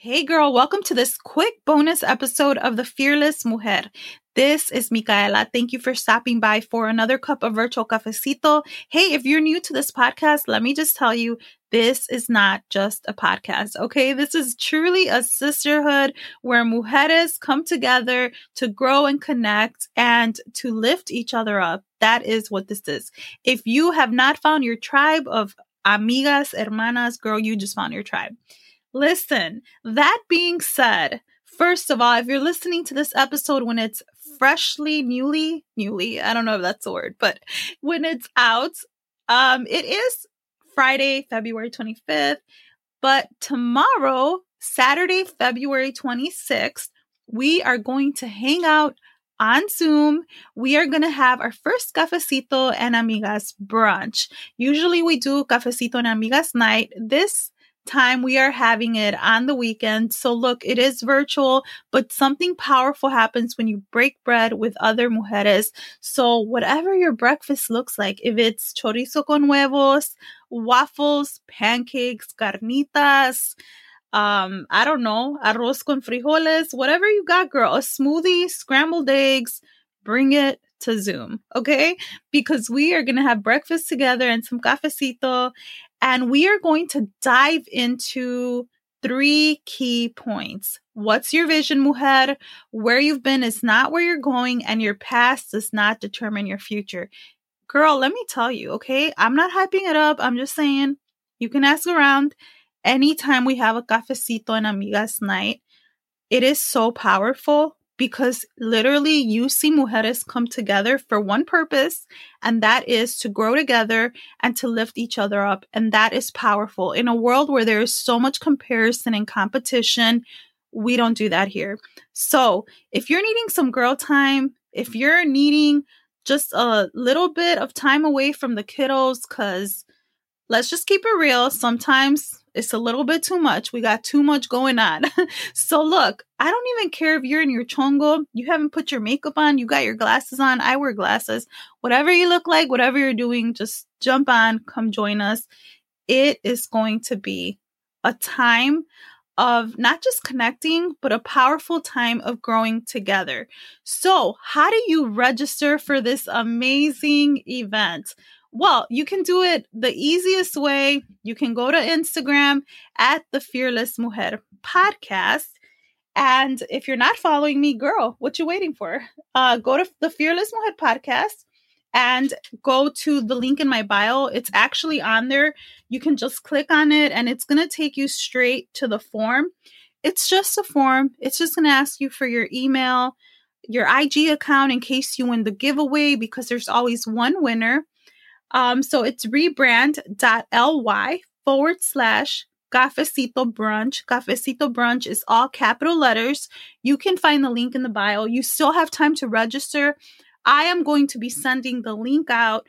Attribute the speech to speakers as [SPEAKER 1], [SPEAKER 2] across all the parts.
[SPEAKER 1] Hey girl, welcome to this quick bonus episode of The Fearless Mujer. This is Micaela. Thank you for stopping by for another cup of virtual cafecito. Hey, if you're new to this podcast, let me just tell you this is not just a podcast, okay? This is truly a sisterhood where mujeres come together to grow and connect and to lift each other up. That is what this is. If you have not found your tribe of amigas, hermanas, girl, you just found your tribe. Listen, that being said, first of all, if you're listening to this episode when it's freshly, newly, newly, I don't know if that's a word, but when it's out, um, it is Friday, February 25th. But tomorrow, Saturday, February 26th, we are going to hang out on Zoom. We are going to have our first Cafecito and Amigas brunch. Usually we do Cafecito and Amigas night. This time we are having it on the weekend. So look, it is virtual, but something powerful happens when you break bread with other mujeres. So whatever your breakfast looks like, if it's chorizo con huevos, waffles, pancakes, carnitas, um, I don't know, arroz con frijoles, whatever you got, girl, a smoothie, scrambled eggs, bring it to Zoom, okay? Because we are going to have breakfast together and some cafecito and we are going to dive into three key points. What's your vision, mujer? Where you've been is not where you're going, and your past does not determine your future. Girl, let me tell you, okay? I'm not hyping it up. I'm just saying you can ask around anytime we have a cafecito and amigas night. It is so powerful because literally you see mujeres come together for one purpose, and that is to grow together and to lift each other up. And that is powerful. In a world where there is so much comparison and competition, we don't do that here. So if you're needing some girl time, if you're needing just a little bit of time away from the kiddos, because let's just keep it real. Sometimes it's a little bit too much. We got too much going on. so look, I don't even care if you're in your chongo, you haven't put your makeup on, you got your glasses on. I wear glasses. Whatever you look like, whatever you're doing, just jump on, come join us. It is going to be a time of not just connecting, but a powerful time of growing together. So, how do you register for this amazing event? Well, you can do it the easiest way. You can go to Instagram at the Fearless Mujer podcast. And if you're not following me, girl, what you waiting for? Uh, go to the Fearless Mujer podcast and go to the link in my bio. It's actually on there. You can just click on it and it's going to take you straight to the form. It's just a form. It's just going to ask you for your email, your IG account in case you win the giveaway because there's always one winner. Um, so it's rebrand.ly forward slash Cafecito Brunch. Cafecito Brunch is all capital letters. You can find the link in the bio. You still have time to register. I am going to be sending the link out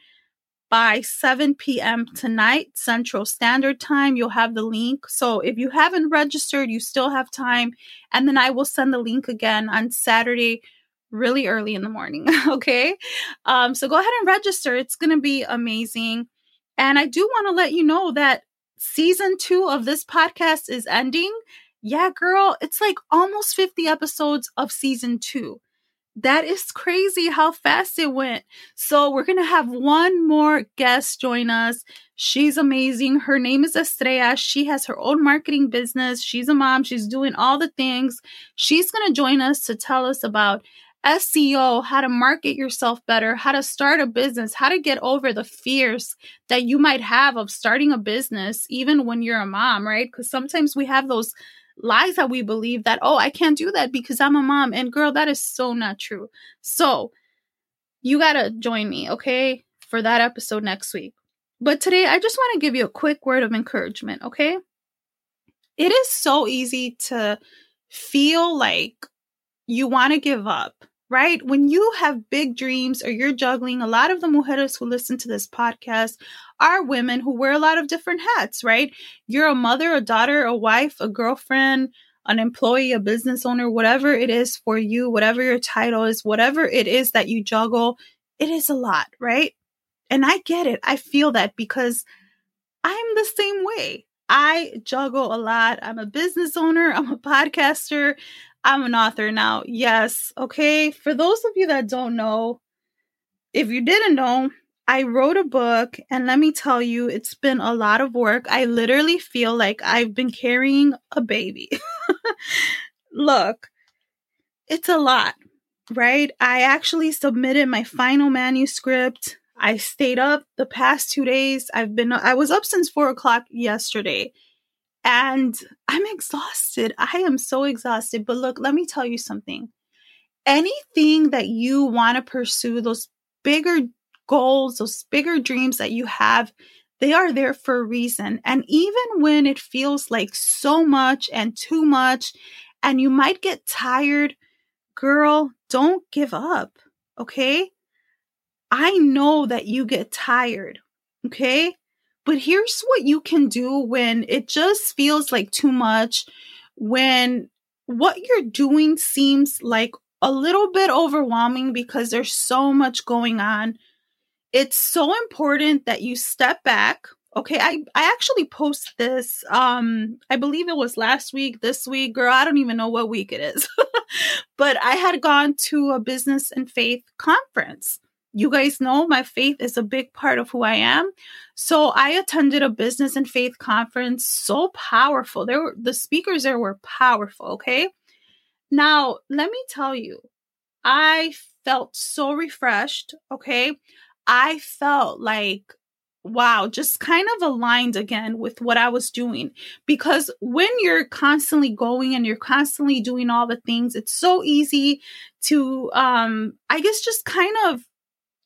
[SPEAKER 1] by 7 p.m. tonight, Central Standard Time. You'll have the link. So if you haven't registered, you still have time. And then I will send the link again on Saturday, really early in the morning. okay. Um, so go ahead and register. It's going to be amazing. And I do want to let you know that season two of this podcast is ending. Yeah, girl, it's like almost 50 episodes of season two. That is crazy how fast it went. So, we're going to have one more guest join us. She's amazing. Her name is Estrella. She has her own marketing business. She's a mom. She's doing all the things. She's going to join us to tell us about SEO, how to market yourself better, how to start a business, how to get over the fears that you might have of starting a business, even when you're a mom, right? Because sometimes we have those lies that we believe that, oh, I can't do that because I'm a mom. And girl, that is so not true. So you got to join me, okay, for that episode next week. But today, I just want to give you a quick word of encouragement, okay? It is so easy to feel like you want to give up, right? When you have big dreams or you're juggling, a lot of the mujeres who listen to this podcast are women who wear a lot of different hats, right? You're a mother, a daughter, a wife, a girlfriend, an employee, a business owner, whatever it is for you, whatever your title is, whatever it is that you juggle, it is a lot, right? And I get it. I feel that because I'm the same way. I juggle a lot. I'm a business owner, I'm a podcaster, I'm an author now. Yes, okay. For those of you that don't know, if you didn't know, I wrote a book, and let me tell you, it's been a lot of work. I literally feel like I've been carrying a baby. Look, it's a lot, right? I actually submitted my final manuscript. I stayed up the past two days. I've been, I was up since four o'clock yesterday and I'm exhausted. I am so exhausted. But look, let me tell you something. Anything that you want to pursue, those bigger goals, those bigger dreams that you have, they are there for a reason. And even when it feels like so much and too much, and you might get tired, girl, don't give up. Okay. I know that you get tired. Okay. But here's what you can do when it just feels like too much, when what you're doing seems like a little bit overwhelming because there's so much going on. It's so important that you step back. Okay i i actually post this um i believe it was last week this week girl i don't even know what week it is. But i had gone to a business and faith conference you guys know my faith is a big part of who i am. So i attended a business and faith conference so powerful. There were the speakers there were powerful okay? Now let me tell you i felt so refreshed okay? I felt like, wow, just kind of aligned again with what I was doing. Because when you're constantly going and you're constantly doing all the things, it's so easy to, um, I guess, just kind of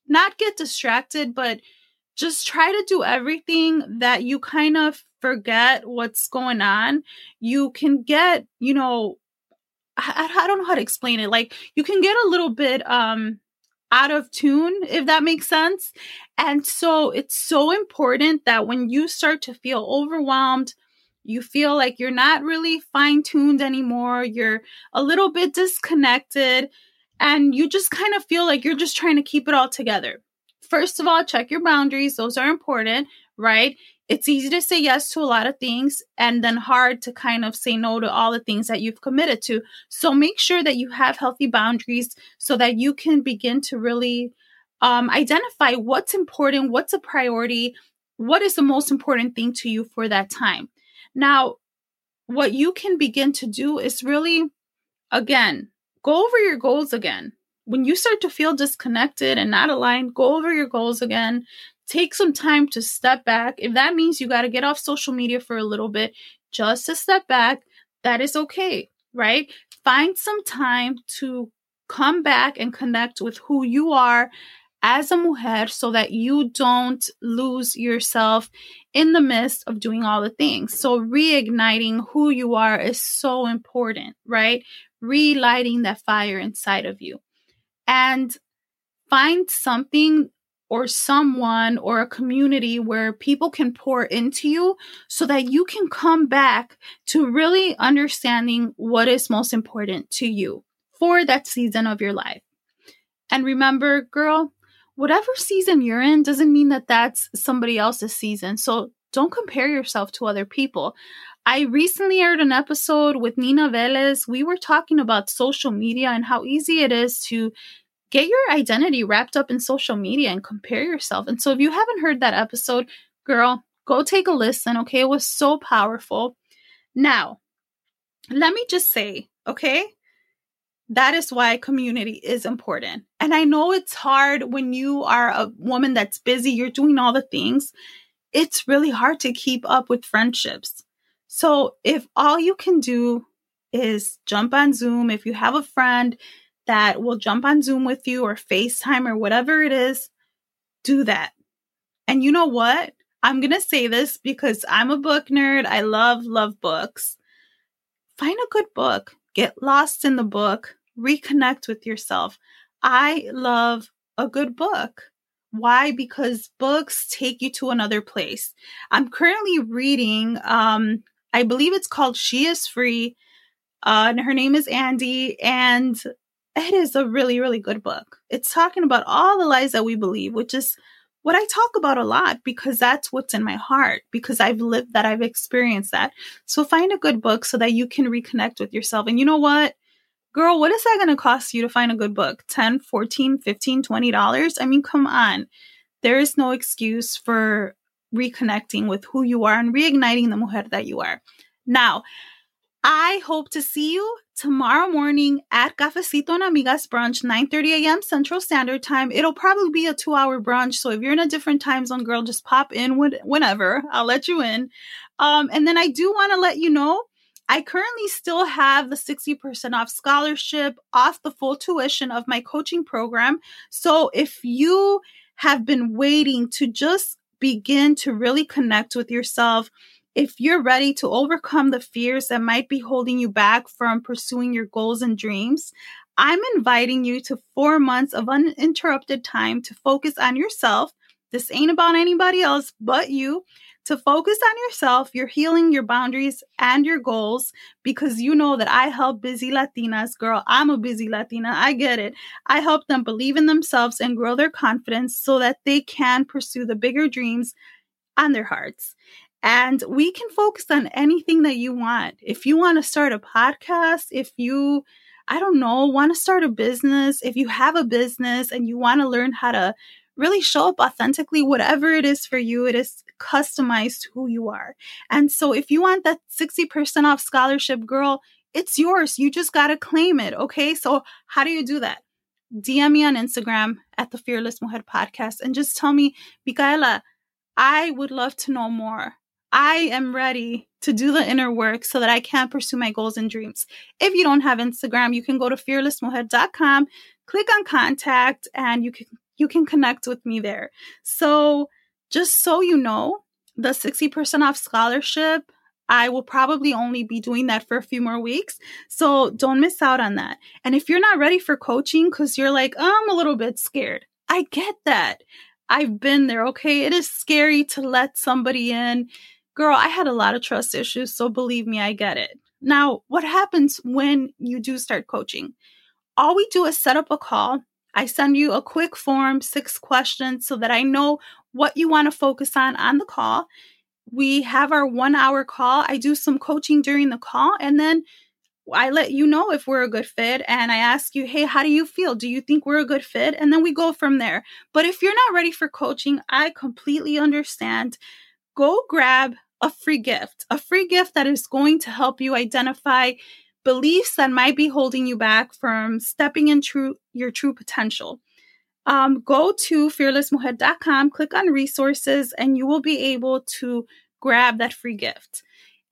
[SPEAKER 1] not get distracted, but just try to do everything that you kind of forget what's going on. You can get, you know, I, I don't know how to explain it. Like you can get a little bit um out of tune, if that makes sense. And so it's so important that when you start to feel overwhelmed, you feel like you're not really fine tuned anymore, you're a little bit disconnected, and you just kind of feel like you're just trying to keep it all together. First of all, check your boundaries, those are important, right? it's easy to say yes to a lot of things and then hard to kind of say no to all the things that you've committed to. So make sure that you have healthy boundaries so that you can begin to really um, identify what's important, what's a priority, what is the most important thing to you for that time. Now, what you can begin to do is really, again, go over your goals again. When you start to feel disconnected and not aligned, go over your goals again take some time to step back. If that means you got to get off social media for a little bit, just to step back, that is okay, right? Find some time to come back and connect with who you are as a mujer so that you don't lose yourself in the midst of doing all the things. So, reigniting who you are is so important, right? Relighting that fire inside of you. And find something or someone or a community where people can pour into you so that you can come back to really understanding what is most important to you for that season of your life. And remember, girl, whatever season you're in doesn't mean that that's somebody else's season. So don't compare yourself to other people. I recently aired an episode with Nina Velez. We were talking about social media and how easy it is to get your identity wrapped up in social media and compare yourself. And so if you haven't heard that episode, girl, go take a listen, okay? It was so powerful. Now, let me just say, okay? That is why community is important. And I know it's hard when you are a woman that's busy, you're doing all the things. It's really hard to keep up with friendships. So if all you can do is jump on Zoom, if you have a friend that will jump on Zoom with you or FaceTime or whatever it is, do that. And you know what? I'm going to say this because I'm a book nerd. I love, love books. Find a good book. get lost in the book, reconnect with yourself. I love a good book. Why? Because books take you to another place. I'm currently reading, um, I believe it's called She is Free. Uh, and her name is Andi. And it is a really, really good book. It's talking about all the lies that we believe, which is what I talk about a lot because that's what's in my heart, because I've lived that, I've experienced that. So find a good book so that you can reconnect with yourself. And you know what? Girl, what is that going to cost you to find a good book? 10, 14, 15, 20 dollars? I mean, come on. There is no excuse for reconnecting with who you are and reigniting the mujer that you are. Now, I hope to see you tomorrow morning at Cafecito and Amigas brunch, 9:30 a.m. Central Standard Time. It'll probably be a two-hour brunch, so if you're in a different time zone, girl, just pop in whenever. I'll let you in. Um, and then I do want to let you know I currently still have the 60% off scholarship off the full tuition of my coaching program. So if you have been waiting to just begin to really connect with yourself, if you're ready to overcome the fears that might be holding you back from pursuing your goals and dreams, I'm inviting you to four months of uninterrupted time to focus on yourself. This ain't about anybody else but you to focus on yourself, your healing, your boundaries, and your goals because you know that I help busy Latinas. Girl, I'm a busy Latina. I get it. I help them believe in themselves and grow their confidence so that they can pursue the bigger dreams on their hearts. And we can focus on anything that you want. If you want to start a podcast, if you I don't know, want to start a business, if you have a business and you want to learn how to really show up authentically, whatever it is for you, it is customized to who you are. And so if you want that 60% off scholarship, girl, it's yours. You just got to claim it. Okay. So how do you do that? DM me on Instagram at the Fearless Mujer podcast and just tell me, Micaela, I would love to know more. I am ready to do the inner work so that I can pursue my goals and dreams. If you don't have Instagram, you can go to fearlessmujer.com, click on contact, and you can you can connect with me there. So, just so you know, the 60% off scholarship, I will probably only be doing that for a few more weeks. So, don't miss out on that. And if you're not ready for coaching because you're like, oh, I'm a little bit scared, I get that. I've been there, okay? It is scary to let somebody in. Girl, I had a lot of trust issues, so believe me, I get it. Now, what happens when you do start coaching? All we do is set up a call I send you a quick form, six questions, so that I know what you want to focus on on the call. We have our one hour call. I do some coaching during the call, and then I let you know if we're a good fit. And I ask you, hey, how do you feel? Do you think we're a good fit? And then we go from there. But if you're not ready for coaching, I completely understand. Go grab a free gift, a free gift that is going to help you identify beliefs that might be holding you back from stepping into your true potential. Um, go to fearlessmujer.com, click on resources, and you will be able to grab that free gift.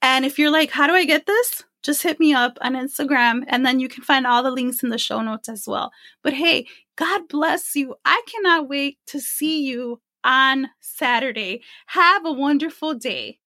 [SPEAKER 1] And if you're like, how do I get this? Just hit me up on Instagram, and then you can find all the links in the show notes as well. But hey, God bless you. I cannot wait to see you on Saturday. Have a wonderful day.